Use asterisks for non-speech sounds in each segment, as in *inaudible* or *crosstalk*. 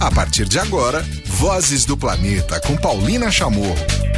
A partir de agora, Vozes do Planeta com Paulina Chamorro.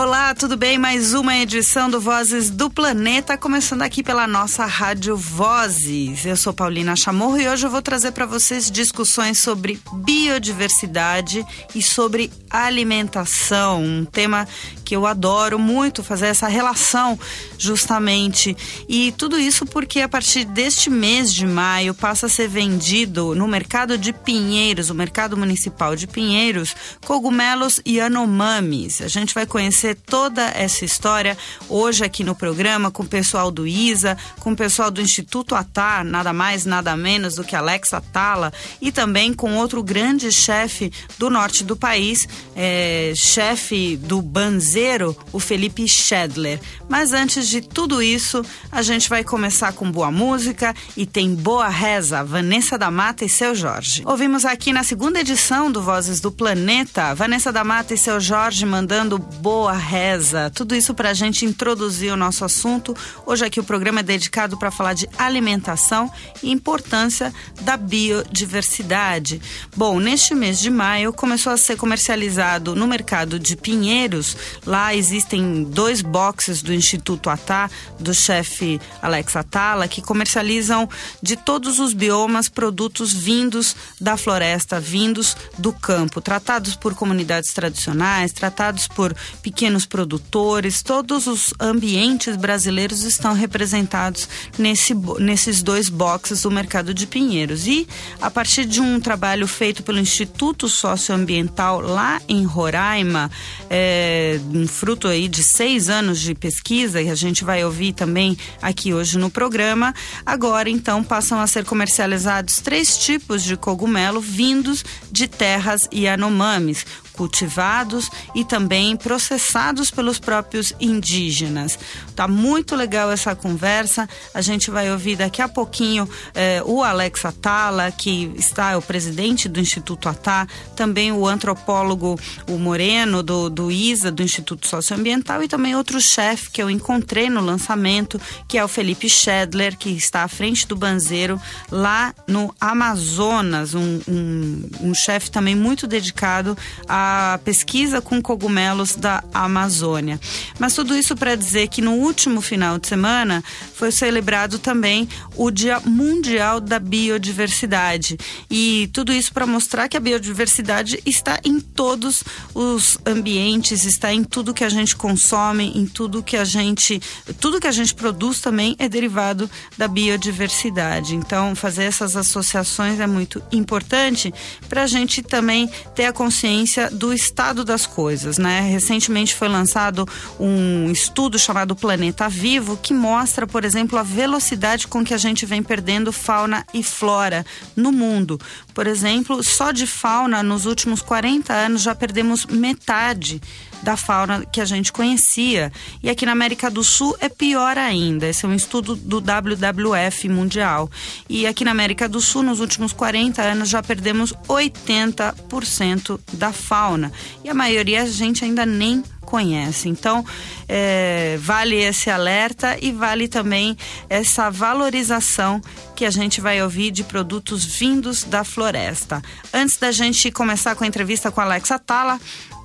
Olá, tudo bem? Mais uma edição do Vozes do Planeta, começando aqui pela nossa Rádio Vozes. Eu sou Paulina Chamorro e hoje eu vou trazer para vocês discussões sobre biodiversidade e sobre alimentação, um tema que eu adoro muito fazer essa relação justamente. E tudo isso porque a partir deste mês de maio passa a ser vendido no mercado de Pinheiros, o mercado municipal de Pinheiros, cogumelos e anomames. A gente vai conhecer toda essa história hoje aqui no programa com o pessoal do ISA, com o pessoal do Instituto Atar, nada mais, nada menos do que Alex Atala, e também com outro grande chefe do norte do país, é, chefe do Banzeiro, o Felipe Schedler. Mas antes de tudo isso, a gente vai começar com boa música e tem boa reza, Vanessa da Mata e seu Jorge. Ouvimos aqui na segunda edição do Vozes do Planeta, Vanessa da Mata e seu Jorge mandando boa reza. Tudo isso para a gente introduzir o nosso assunto. Hoje aqui o programa é dedicado para falar de alimentação e importância da biodiversidade. Bom, neste mês de maio começou a ser comercializado no mercado de Pinheiros. Lá existem dois boxes do Instituto Atá, do chefe Alex Atala, que comercializam de todos os biomas produtos vindos da floresta, vindos do campo, tratados por comunidades tradicionais, tratados por pequenos produtores, todos os ambientes brasileiros estão representados nesse, nesses dois boxes do mercado de Pinheiros. E a partir de um trabalho feito pelo Instituto Socioambiental lá em Roraima, é, um fruto aí de seis anos de pesquisa, e a gente vai ouvir também aqui hoje no programa, agora então passam a ser comercializados três tipos de cogumelo vindos de terras Yanomamis, cultivados e também processados pelos próprios indígenas. Tá muito legal essa conversa. A gente vai ouvir daqui a pouquinho eh, o Alex Atala, que está é o presidente do Instituto Atá, também o antropólogo o Moreno do, do ISA, do Instituto Socioambiental, e também outro chefe que eu encontrei no lançamento, que é o Felipe Schedler, que está à frente do Banzeiro lá no Amazonas, um, um, um chefe também muito dedicado a pesquisa com cogumelos da Amazônia. Mas tudo isso para dizer que no último final de semana foi celebrado também o Dia Mundial da Biodiversidade. E tudo isso para mostrar que a biodiversidade está em todos os ambientes, está em tudo que a gente consome, em tudo que a gente, tudo que a gente produz também é derivado da biodiversidade. Então, fazer essas associações é muito importante para a gente também ter a consciência do estado das coisas, né? Recentemente foi lançado um estudo chamado Planeta Vivo que mostra, por exemplo, a velocidade com que a gente vem perdendo fauna e flora no mundo. Por exemplo, só de fauna nos últimos 40 anos já perdemos metade da fauna que a gente conhecia. E aqui na América do Sul é pior ainda. Esse é um estudo do WWF mundial. E aqui na América do Sul, nos últimos 40 anos, já perdemos 80% da fauna. E a maioria a gente ainda nem conhece. Então, é, vale esse alerta e vale também essa valorização que a gente vai ouvir de produtos vindos da floresta. Antes da gente começar com a entrevista com a Alexa Atala,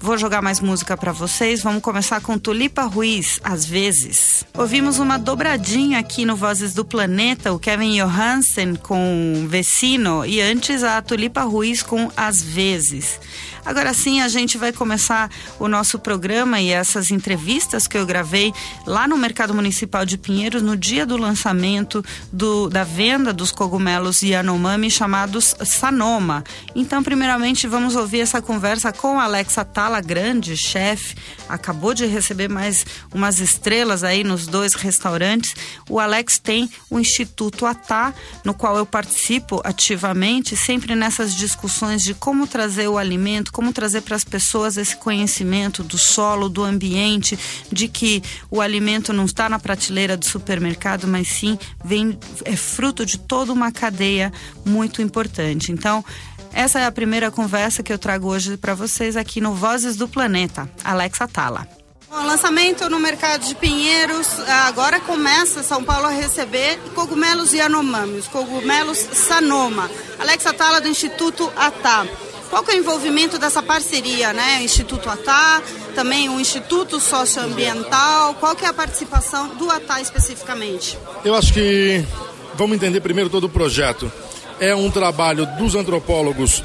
Vou jogar mais música para vocês. Vamos começar com Tulipa Ruiz, às vezes. Ouvimos uma dobradinha aqui no Vozes do Planeta, o Kevin Johansen com Vecino e antes a Tulipa Ruiz com Às vezes. Agora sim, a gente vai começar o nosso programa e essas entrevistas que eu gravei lá no Mercado Municipal de Pinheiros no dia do lançamento do, da venda dos cogumelos Yanomami chamados Sanoma. Então, primeiramente, vamos ouvir essa conversa com Alexa Tala Grande, chefe. Acabou de receber mais umas estrelas aí nos dois restaurantes. O Alex tem o Instituto Atá, no qual eu participo ativamente, sempre nessas discussões de como trazer o alimento como trazer para as pessoas esse conhecimento do solo, do ambiente, de que o alimento não está na prateleira do supermercado, mas sim vem é fruto de toda uma cadeia muito importante. Então, essa é a primeira conversa que eu trago hoje para vocês aqui no Vozes do Planeta. Alexa Tala. O lançamento no mercado de Pinheiros, agora começa São Paulo a receber cogumelos Yanomami, os cogumelos Sanoma. Alex Atala do Instituto Atá. Qual é o envolvimento dessa parceria, né? Instituto Atá, também o Instituto Socioambiental, qual que é a participação do Atá especificamente? Eu acho que vamos entender primeiro todo o projeto. É um trabalho dos antropólogos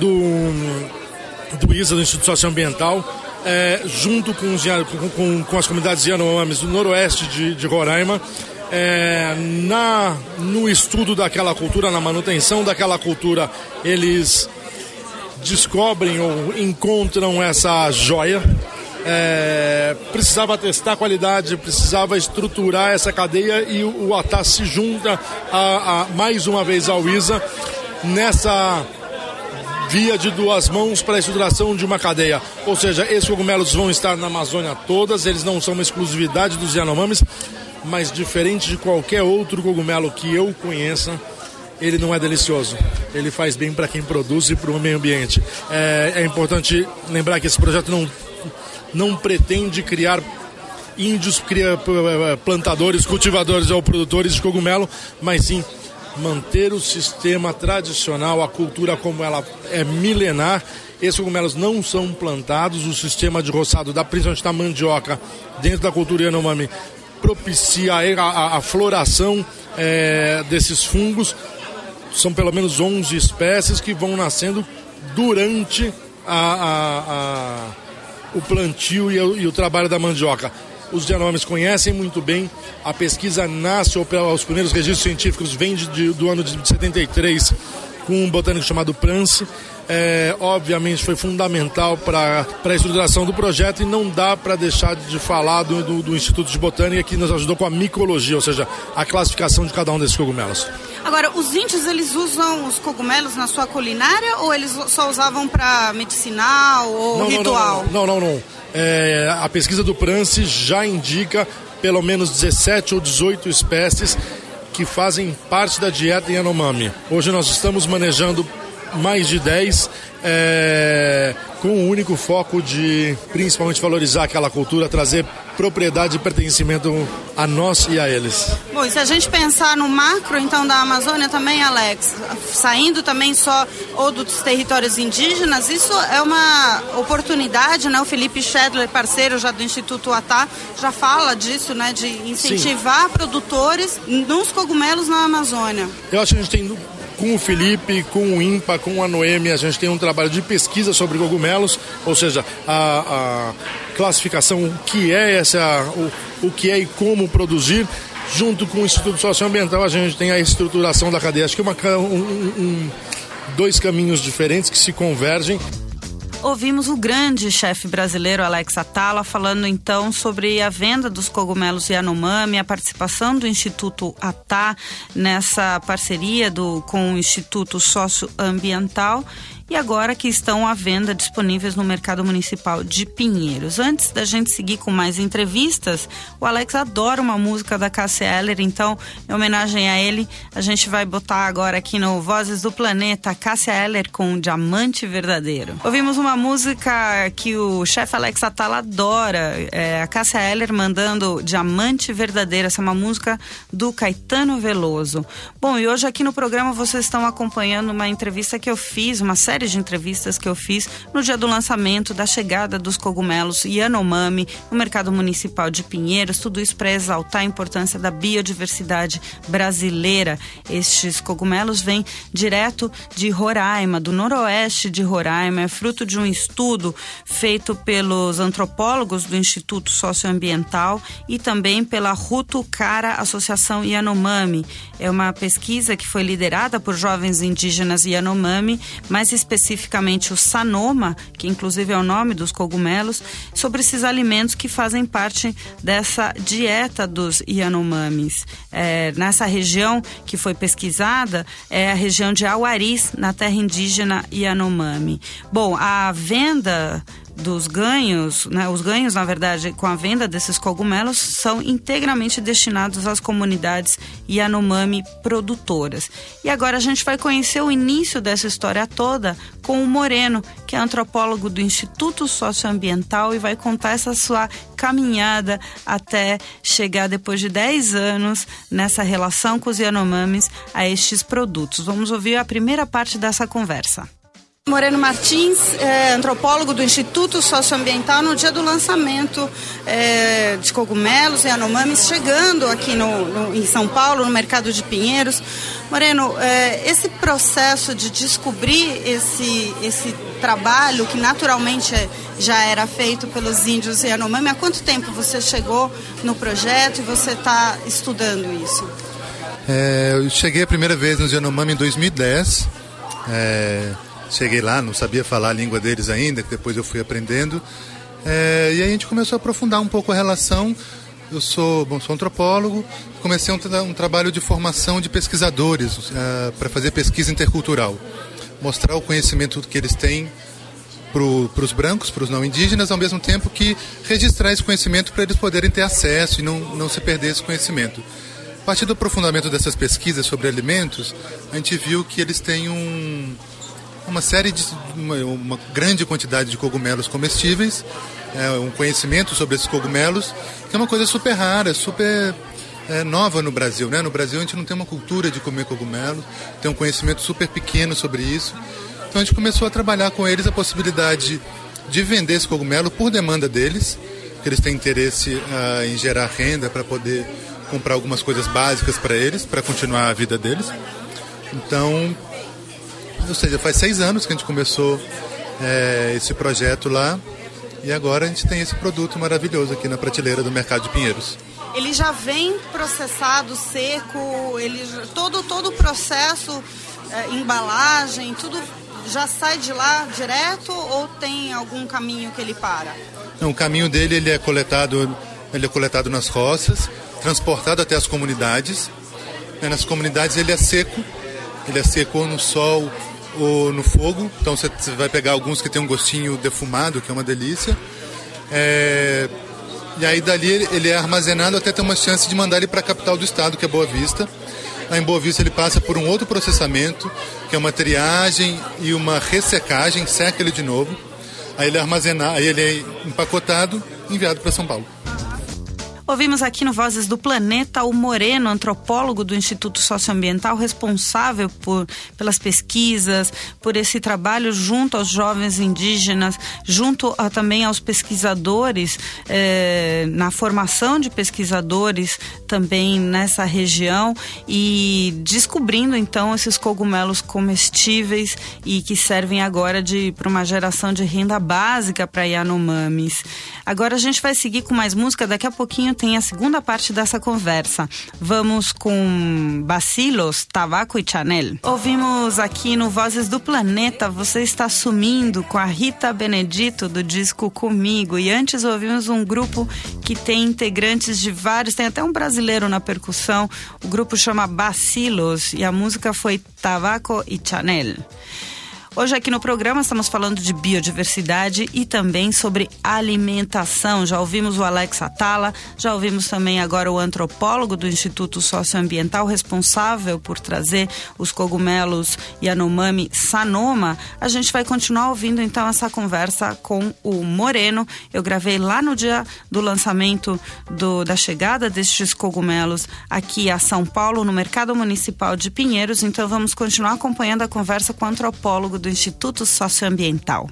do, do ISA, do Instituto Socioambiental, é, junto com, os, com, com, as comunidades Yanomamis do noroeste de, de Roraima, é, na, no estudo daquela cultura, na manutenção daquela cultura, eles descobrem ou encontram essa joia. É, precisava testar a qualidade, precisava estruturar essa cadeia e o, ATA se junta a, a, mais uma vez ao ISA nessa via de duas mãos para a estruturação de uma cadeia. Ou seja, esses cogumelos vão estar na Amazônia todas, eles não são uma exclusividade dos Yanomamis, mas diferente de qualquer outro cogumelo que eu conheça, ele não é delicioso. Ele faz bem para quem produz e para o meio ambiente. É, é importante lembrar que esse projeto não, não pretende criar índios, cria, plantadores, cultivadores ou produtores de cogumelo, mas sim manter o sistema tradicional, a cultura como ela é milenar. Esses cogumelos não são plantados, o sistema de roçado, da, principalmente da mandioca, dentro da cultura Yanomami, propicia a, a, a floração é, desses fungos são pelo menos 11 espécies que vão nascendo durante a, a, a, o plantio e o, e o, trabalho da mandioca. Os genomes conhecem muito bem, a pesquisa nasce, ou os primeiros registros científicos vêm de, de, do ano de 73 com um botânico chamado Prance. É, obviamente foi fundamental para a estruturação do projeto e não dá para deixar de falar do, do, do Instituto de Botânica que nos ajudou com a micologia, ou seja, a classificação de cada um desses cogumelos. Agora, os índios, eles usam os cogumelos na sua culinária ou eles só usavam para medicinal ou não, ritual? Não, não, não. não, não. É, a pesquisa do Prance já indica pelo menos 17 ou 18 espécies que fazem parte da dieta Yanomami. Hoje nós estamos manejando mais de 10 é, com o único foco de principalmente valorizar aquela cultura, trazer propriedade e pertencimento a nós e a eles. Bom, e se a gente pensar no macro, então, da Amazônia também, Alex, saindo também só ou dos territórios indígenas, isso é uma oportunidade, né? O Felipe Schedler, parceiro já do Instituto Atá, já fala disso, né? De incentivar Sim. produtores nos cogumelos na Amazônia. Eu acho que a gente tem com o Felipe, com o IMPA, com a Noemi, a gente tem um trabalho de pesquisa sobre cogumelos, ou seja, a, a classificação, o que é essa, o, o que é e como produzir. Junto com o Instituto Socioambiental, a gente tem a estruturação da cadeia. Acho que é uma, um, um, dois caminhos diferentes que se convergem ouvimos o grande chefe brasileiro Alex Atala falando então sobre a venda dos cogumelos Yanomami, a participação do Instituto Atá nessa parceria do, com o Instituto Socioambiental e agora que estão à venda disponíveis no mercado municipal de Pinheiros. Antes da gente seguir com mais entrevistas, o Alex adora uma música da Cassia Eller, então, em homenagem a ele, a gente vai botar agora aqui no Vozes do Planeta Cassia Eller com Diamante Verdadeiro. Ouvimos uma música que o chefe Alex Atala adora, é, a Cassia Eller mandando Diamante Verdadeiro, essa é uma música do Caetano Veloso. Bom, e hoje aqui no programa vocês estão acompanhando uma entrevista que eu fiz, uma série série de entrevistas que eu fiz no dia do lançamento da chegada dos cogumelos Yanomami no mercado municipal de Pinheiros, tudo isso para exaltar a importância da biodiversidade brasileira. Estes cogumelos vêm direto de Roraima, do noroeste de Roraima, é fruto de um estudo feito pelos antropólogos do Instituto Socioambiental e também pela Ruto Cara Associação Yanomami. É uma pesquisa que foi liderada por jovens indígenas Yanomami, mas especificamente o sanoma, que inclusive é o nome dos cogumelos, sobre esses alimentos que fazem parte dessa dieta dos Yanomamis. É, nessa região que foi pesquisada é a região de Auaris, na terra indígena Yanomami. Bom, a venda dos ganhos, né, os ganhos, na verdade, com a venda desses cogumelos são integralmente destinados às comunidades Yanomami produtoras. E agora a gente vai conhecer o início dessa história toda com o Moreno, que é antropólogo do Instituto Socioambiental e vai contar essa sua caminhada até chegar depois de 10 anos nessa relação com os Yanomamis a estes produtos. Vamos ouvir a primeira parte dessa conversa. Moreno Martins, é, antropólogo do Instituto Socioambiental, no dia do lançamento é, de cogumelos e anomames, chegando aqui no, no, em São Paulo, no mercado de Pinheiros. Moreno, é, esse processo de descobrir esse, esse trabalho que naturalmente já era feito pelos índios e Yanomami, há quanto tempo você chegou no projeto e você está estudando isso? É, eu cheguei a primeira vez nos Yanomami em 2010. É, cheguei lá, não sabia falar a língua deles ainda, que depois eu fui aprendendo. É, e aí a gente começou a aprofundar um pouco a relação. Eu sou, bom, sou antropólogo, comecei um, tra um trabalho de formação de pesquisadores uh, para fazer pesquisa intercultural. Mostrar o conhecimento que eles têm para os brancos, para os não indígenas, ao mesmo tempo que registrar esse conhecimento para eles poderem ter acesso e não, não se perder esse conhecimento. A partir do aprofundamento dessas pesquisas sobre alimentos, a gente viu que eles têm um, uma série de uma, uma grande quantidade de cogumelos comestíveis, é, um conhecimento sobre esses cogumelos, que é uma coisa super rara, super é, nova no Brasil. Né? No Brasil a gente não tem uma cultura de comer cogumelos, tem um conhecimento super pequeno sobre isso. Então a gente começou a trabalhar com eles a possibilidade de vender esse cogumelo por demanda deles, que eles têm interesse uh, em gerar renda para poder comprar algumas coisas básicas para eles, para continuar a vida deles. Então ou seja, faz seis anos que a gente começou é, esse projeto lá e agora a gente tem esse produto maravilhoso aqui na prateleira do Mercado de Pinheiros. Ele já vem processado, seco, ele todo todo o processo, é, embalagem, tudo já sai de lá direto ou tem algum caminho que ele para? Não, o caminho dele ele é coletado, ele é coletado nas roças, transportado até as comunidades. Nas comunidades ele é seco, ele é seco no sol ou no fogo. Então você vai pegar alguns que tem um gostinho defumado, que é uma delícia. É... E aí dali ele é armazenado até ter uma chance de mandar ele para a capital do estado, que é Boa Vista. Aí em Boa Vista ele passa por um outro processamento, que é uma triagem e uma ressecagem, seca ele de novo. Aí ele é armazenado, aí ele é empacotado, enviado para São Paulo. Ouvimos aqui no Vozes do Planeta o Moreno, antropólogo do Instituto Socioambiental, responsável por, pelas pesquisas, por esse trabalho junto aos jovens indígenas, junto a, também aos pesquisadores, eh, na formação de pesquisadores também nessa região e descobrindo então esses cogumelos comestíveis e que servem agora para uma geração de renda básica para Yanomamis. Agora a gente vai seguir com mais música, daqui a pouquinho tem a segunda parte dessa conversa. Vamos com Bacilos, Tabaco e Chanel. Ouvimos aqui no Vozes do Planeta, Você Está Sumindo, com a Rita Benedito do disco Comigo. E antes ouvimos um grupo que tem integrantes de vários, tem até um brasileiro na percussão. O grupo chama Bacilos e a música foi Tabaco e Chanel. Hoje aqui no programa estamos falando de biodiversidade e também sobre alimentação. Já ouvimos o Alex Atala, já ouvimos também agora o antropólogo do Instituto Socioambiental responsável por trazer os cogumelos Yanomami Sanoma. A gente vai continuar ouvindo então essa conversa com o Moreno. Eu gravei lá no dia do lançamento do, da chegada destes cogumelos aqui a São Paulo, no Mercado Municipal de Pinheiros. Então vamos continuar acompanhando a conversa com o antropólogo do Instituto Socioambiental.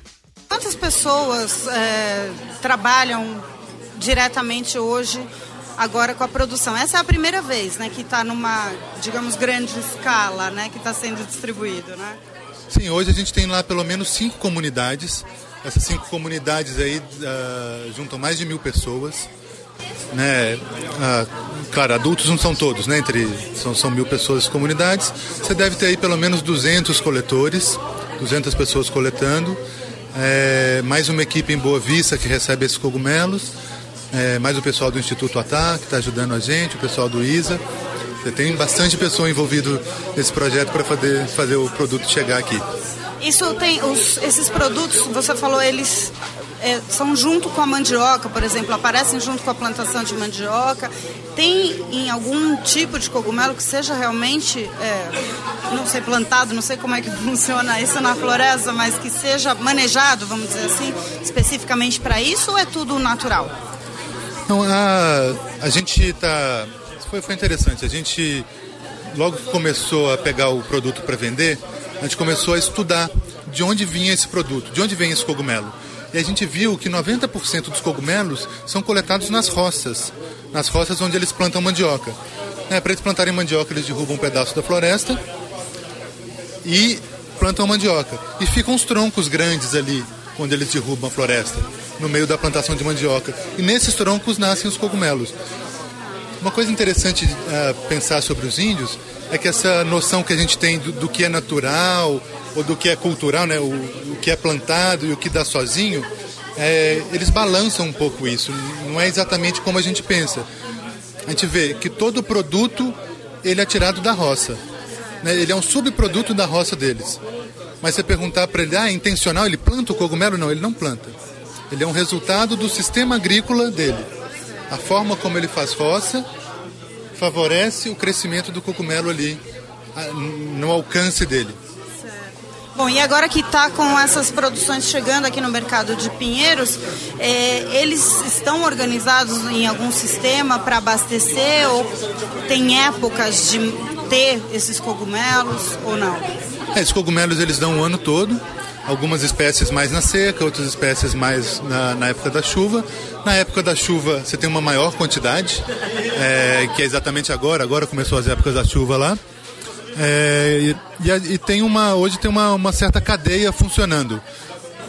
Quantas pessoas é, trabalham diretamente hoje agora com a produção? Essa é a primeira vez, né, que está numa, digamos, grande escala, né, que está sendo distribuído, né? Sim, hoje a gente tem lá pelo menos cinco comunidades. Essas cinco comunidades aí uh, juntam mais de mil pessoas. Né? Uh, claro, adultos não são todos, né? Entre, são, são mil pessoas comunidades. Você deve ter aí pelo menos 200 coletores 200 pessoas coletando, é, mais uma equipe em Boa Vista que recebe esses cogumelos, é, mais o pessoal do Instituto Atá que está ajudando a gente, o pessoal do ISA. Tem bastante pessoa envolvido nesse projeto para fazer, fazer o produto chegar aqui. Isso tem os, esses produtos, você falou, eles é, são junto com a mandioca, por exemplo, aparecem junto com a plantação de mandioca. Tem em algum tipo de cogumelo que seja realmente, é, não sei, plantado, não sei como é que *laughs* funciona isso na floresta, mas que seja manejado, vamos dizer assim, especificamente para isso ou é tudo natural? Não, a, a gente está. Foi, foi interessante. A gente, logo que começou a pegar o produto para vender, a gente começou a estudar de onde vinha esse produto, de onde vem esse cogumelo. E a gente viu que 90% dos cogumelos são coletados nas roças, nas roças onde eles plantam mandioca. É, para eles plantarem mandioca, eles derrubam um pedaço da floresta e plantam mandioca. E ficam os troncos grandes ali, onde eles derrubam a floresta, no meio da plantação de mandioca. E nesses troncos nascem os cogumelos. Uma coisa interessante uh, pensar sobre os índios é que essa noção que a gente tem do, do que é natural ou do que é cultural, né, o, o, que é plantado e o que dá sozinho, é, eles balançam um pouco isso. Não é exatamente como a gente pensa. A gente vê que todo produto ele é tirado da roça. Né? Ele é um subproduto da roça deles. Mas você perguntar para ele, ah, é intencional, ele planta o cogumelo? Não, ele não planta. Ele é um resultado do sistema agrícola dele. A forma como ele faz roça favorece o crescimento do cogumelo ali, no alcance dele. Bom, e agora que está com essas produções chegando aqui no mercado de Pinheiros, é, eles estão organizados em algum sistema para abastecer ou tem épocas de ter esses cogumelos ou não? É, esses cogumelos eles dão o ano todo, algumas espécies mais na seca, outras espécies mais na, na, época da chuva. Na época da chuva você tem uma maior quantidade, é, que é exatamente agora, agora começou as épocas da chuva lá. É, e, e, tem uma, hoje tem uma, uma certa cadeia funcionando.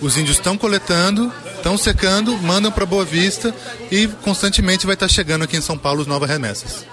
Os índios estão coletando, estão secando, mandam para Boa Vista e constantemente vai estar chegando aqui em São Paulo as novas remessas.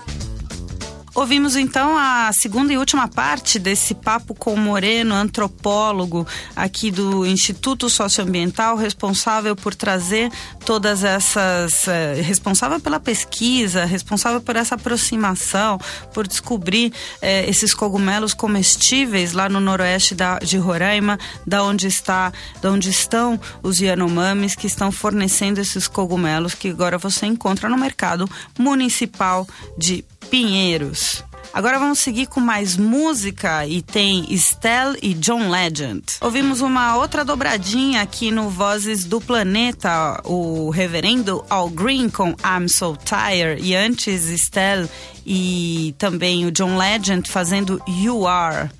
Ouvimos então a segunda e última parte desse papo com Moreno, antropólogo aqui do Instituto Socioambiental, responsável por trazer todas essas. Eh, responsável pela pesquisa, responsável por essa aproximação, por descobrir eh, esses cogumelos comestíveis lá no noroeste da, de Roraima, da onde, está, da onde estão os Yanomamis que estão fornecendo esses cogumelos que agora você encontra no mercado municipal de Pinheiros. Agora vamos seguir com mais música e tem Estelle e John Legend. Ouvimos uma outra dobradinha aqui no Vozes do Planeta, o reverendo Al Green com I'm So Tired e antes Estelle e também o John Legend fazendo You Are.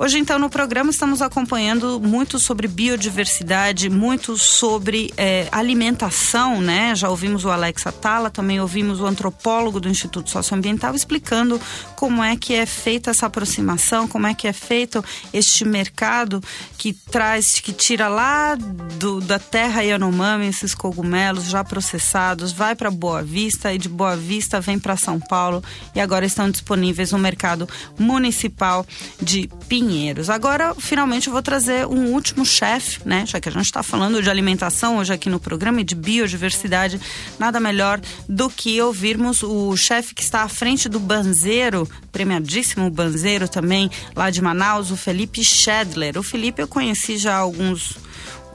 Hoje, então, no programa estamos acompanhando muito sobre biodiversidade, muito sobre é, alimentação, né? Já ouvimos o Alex Atala, também ouvimos o antropólogo do Instituto Socioambiental explicando como é que é feita essa aproximação, como é que é feito este mercado que traz, que tira lá do, da terra Yanomami esses cogumelos já processados, vai para Boa Vista e de Boa Vista vem para São Paulo e agora estão disponíveis no mercado municipal de Pinheiros. Agora, finalmente, eu vou trazer um último chefe, né? Já que a gente está falando de alimentação hoje aqui no programa e de biodiversidade, nada melhor do que ouvirmos o chefe que está à frente do Banzeiro, premiadíssimo Banzeiro também, lá de Manaus, o Felipe Schedler. O Felipe eu conheci já há alguns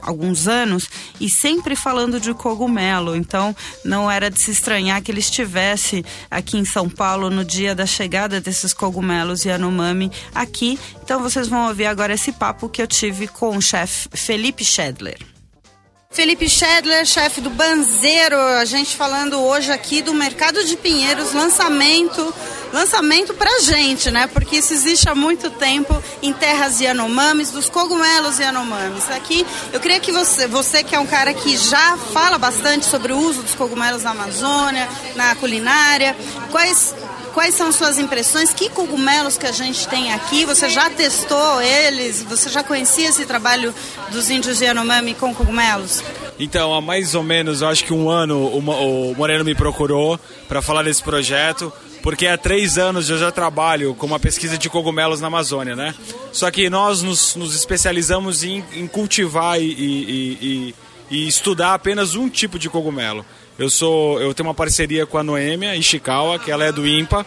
alguns anos e sempre falando de cogumelo. Então não era de se estranhar que ele estivesse aqui em São Paulo no dia da chegada desses cogumelos Yanomami aqui. Então vocês vão ouvir agora esse papo que eu tive com o chefe Felipe Schedler. Felipe Schedler, chefe do Banzeiro, a gente falando hoje aqui do Mercado de Pinheiros, lançamento, lançamento pra gente, né? Porque isso existe há muito tempo em terras Yanomamis, dos cogumelos Yanomamis. Aqui, eu queria que você, você que é um cara que já fala bastante sobre o uso dos cogumelos na Amazônia, na culinária, quais Quais são suas impressões? Que cogumelos que a gente tem aqui? Você já testou eles? Você já conhecia esse trabalho dos índios Yanomami com cogumelos? Então, há mais ou menos, eu acho que um ano, o Moreno me procurou para falar desse projeto, porque há três anos eu já trabalho com uma pesquisa de cogumelos na Amazônia, né? Só que nós nos, nos especializamos em, em cultivar e, e, e, e estudar apenas um tipo de cogumelo. Eu sou, eu tenho uma parceria com a Noêmia Ishikawa, que ela é do IMPA.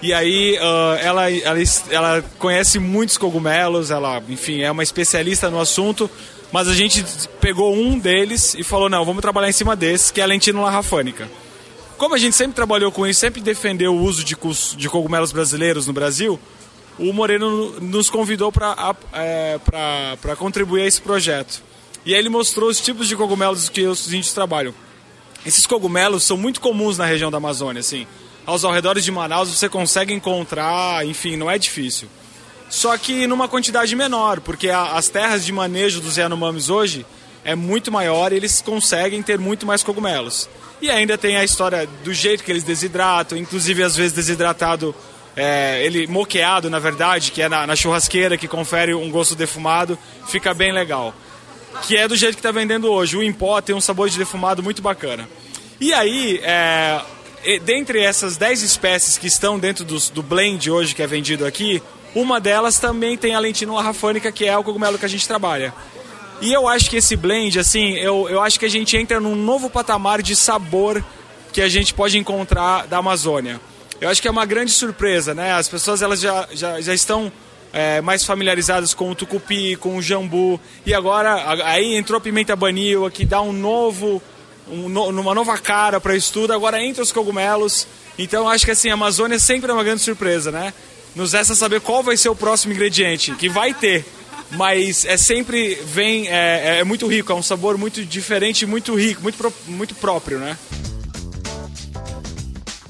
E aí uh, ela, ela, ela conhece muitos cogumelos, ela, enfim, é uma especialista no assunto. Mas a gente pegou um deles e falou: não, vamos trabalhar em cima desse, que é a lentinula rafânica. Como a gente sempre trabalhou com isso, sempre defendeu o uso de, de cogumelos brasileiros no Brasil, o Moreno nos convidou para é, contribuir a esse projeto. E aí ele mostrou os tipos de cogumelos que os índios trabalham. Esses cogumelos são muito comuns na região da Amazônia, assim. Aos arredores de Manaus você consegue encontrar, enfim, não é difícil. Só que numa quantidade menor, porque a, as terras de manejo dos Yanomamis hoje é muito maior e eles conseguem ter muito mais cogumelos. E ainda tem a história do jeito que eles desidratam, inclusive às vezes desidratado é, ele moqueado, na verdade, que é na, na, churrasqueira, que confere um gosto defumado, fica bem legal. Que é do jeito que está vendendo hoje. O em pó tem um sabor de defumado muito bacana. E aí, é, dentre essas 10 espécies que estão dentro do, blend hoje que é vendido aqui, uma delas também tem a lentinula rafânica, que é o cogumelo que a gente trabalha. E eu acho que esse blend, assim, eu, eu acho que a gente entra num novo patamar de sabor que a gente pode encontrar da Amazônia eu acho que é uma grande surpresa, né? As pessoas elas já, já, já estão é, mais familiarizadas com o tucupi, com o jambu, e agora aí entrou a pimenta banil, que dá um novo, um, uma nova cara para o estudo, agora entra os cogumelos, então acho que assim, a Amazônia sempre é uma grande surpresa, né? Nos resta saber qual vai ser o próximo ingrediente, que vai ter, mas é sempre vem, é, é muito rico, é um sabor muito diferente, muito rico, muito, muito próprio, né?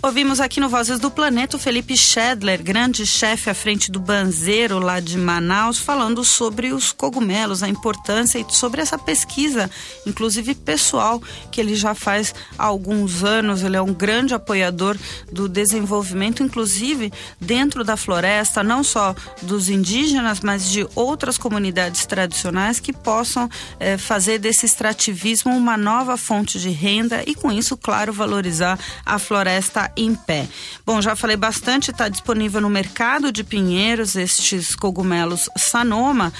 Ouvimos aqui no Vozes do Planeta o Felipe Schedler, grande chefe à frente do Banzeiro lá de Manaus, falando sobre os cogumelos, a importância e sobre essa pesquisa, inclusive pessoal, que ele já faz há alguns anos. Ele é um grande apoiador do desenvolvimento, inclusive dentro da floresta, não só dos indígenas, mas de outras comunidades tradicionais que possam eh, fazer desse extrativismo uma nova fonte de renda e, com isso, claro, valorizar a floresta em pé. Bom, já falei bastante, está disponível no mercado de Pinheiros estes cogumelos Sanoma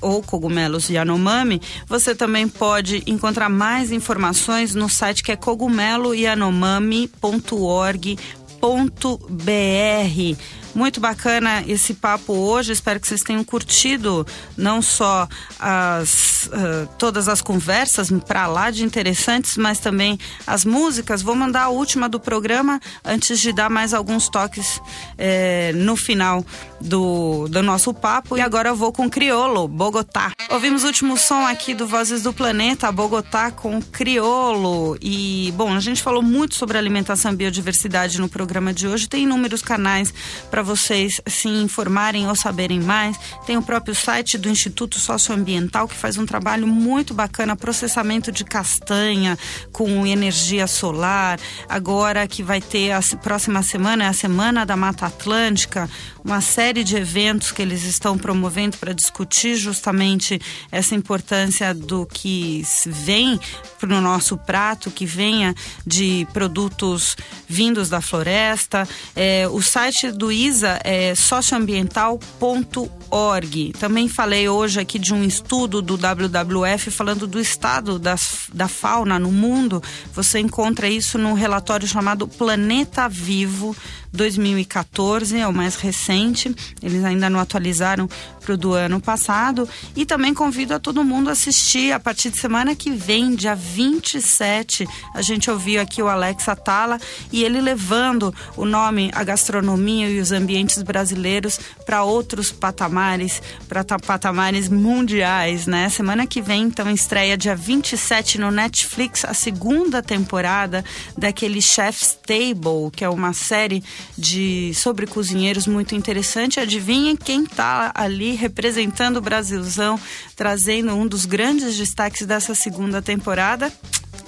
ou cogumelos Yanomami. Você também pode encontrar mais informações no site que é cogumeloyanomami.org.br. Muito bacana esse papo hoje. Espero que vocês tenham curtido não só as, uh, todas as conversas para lá de interessantes, mas também as músicas. Vou mandar a última do programa antes de dar mais alguns toques eh, no final do, do nosso papo. E agora eu vou com Criolo, Bogotá. Ouvimos o último som aqui do Vozes do Planeta, Bogotá com Criolo. E, bom, a gente falou muito sobre alimentação e biodiversidade no programa de hoje. Tem inúmeros canais para vocês se informarem ou saberem mais. Tem o próprio site do Instituto Socioambiental que faz um trabalho muito bacana, processamento de castanha com energia solar. Agora que vai ter a próxima semana, é a Semana da Mata Atlântica, uma série de eventos que eles estão promovendo para discutir justamente essa importância do que vem para o nosso prato, que venha de produtos vindos da floresta. É, o site do ISA é socioambiental.org. Também falei hoje aqui de um estudo do WWF falando do estado das, da fauna no mundo. Você encontra isso num relatório chamado Planeta Vivo 2014, é o mais recente. Eles ainda não atualizaram para o do ano passado. E também convido a todo mundo a assistir a partir de semana que vem, dia 27. A gente ouviu aqui o Alex Atala e ele levando o nome, a gastronomia e os ambientes brasileiros para outros patamares, para patamares mundiais, né? Semana que vem, então, estreia dia 27 no Netflix a segunda temporada daquele Chef's Table, que é uma série de sobre cozinheiros muito interessante. Adivinhem quem está ali representando o Brasilzão, trazendo um dos grandes destaques dessa segunda temporada?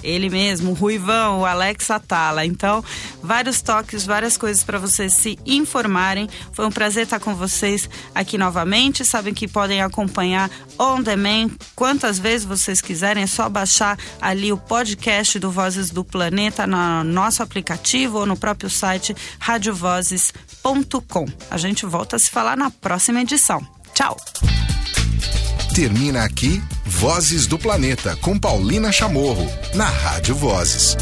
Ele mesmo, o Ruivão, o Alex Atala. Então, vários toques, várias coisas para vocês se informarem. Foi um prazer estar com vocês aqui novamente. Sabem que podem acompanhar on demand quantas vezes vocês quiserem. É só baixar ali o podcast do Vozes do Planeta no nosso aplicativo ou no próprio site radiovozes.com. A gente volta a se falar na próxima edição. Tchau! Termina aqui Vozes do Planeta com Paulina Chamorro, na Rádio Vozes.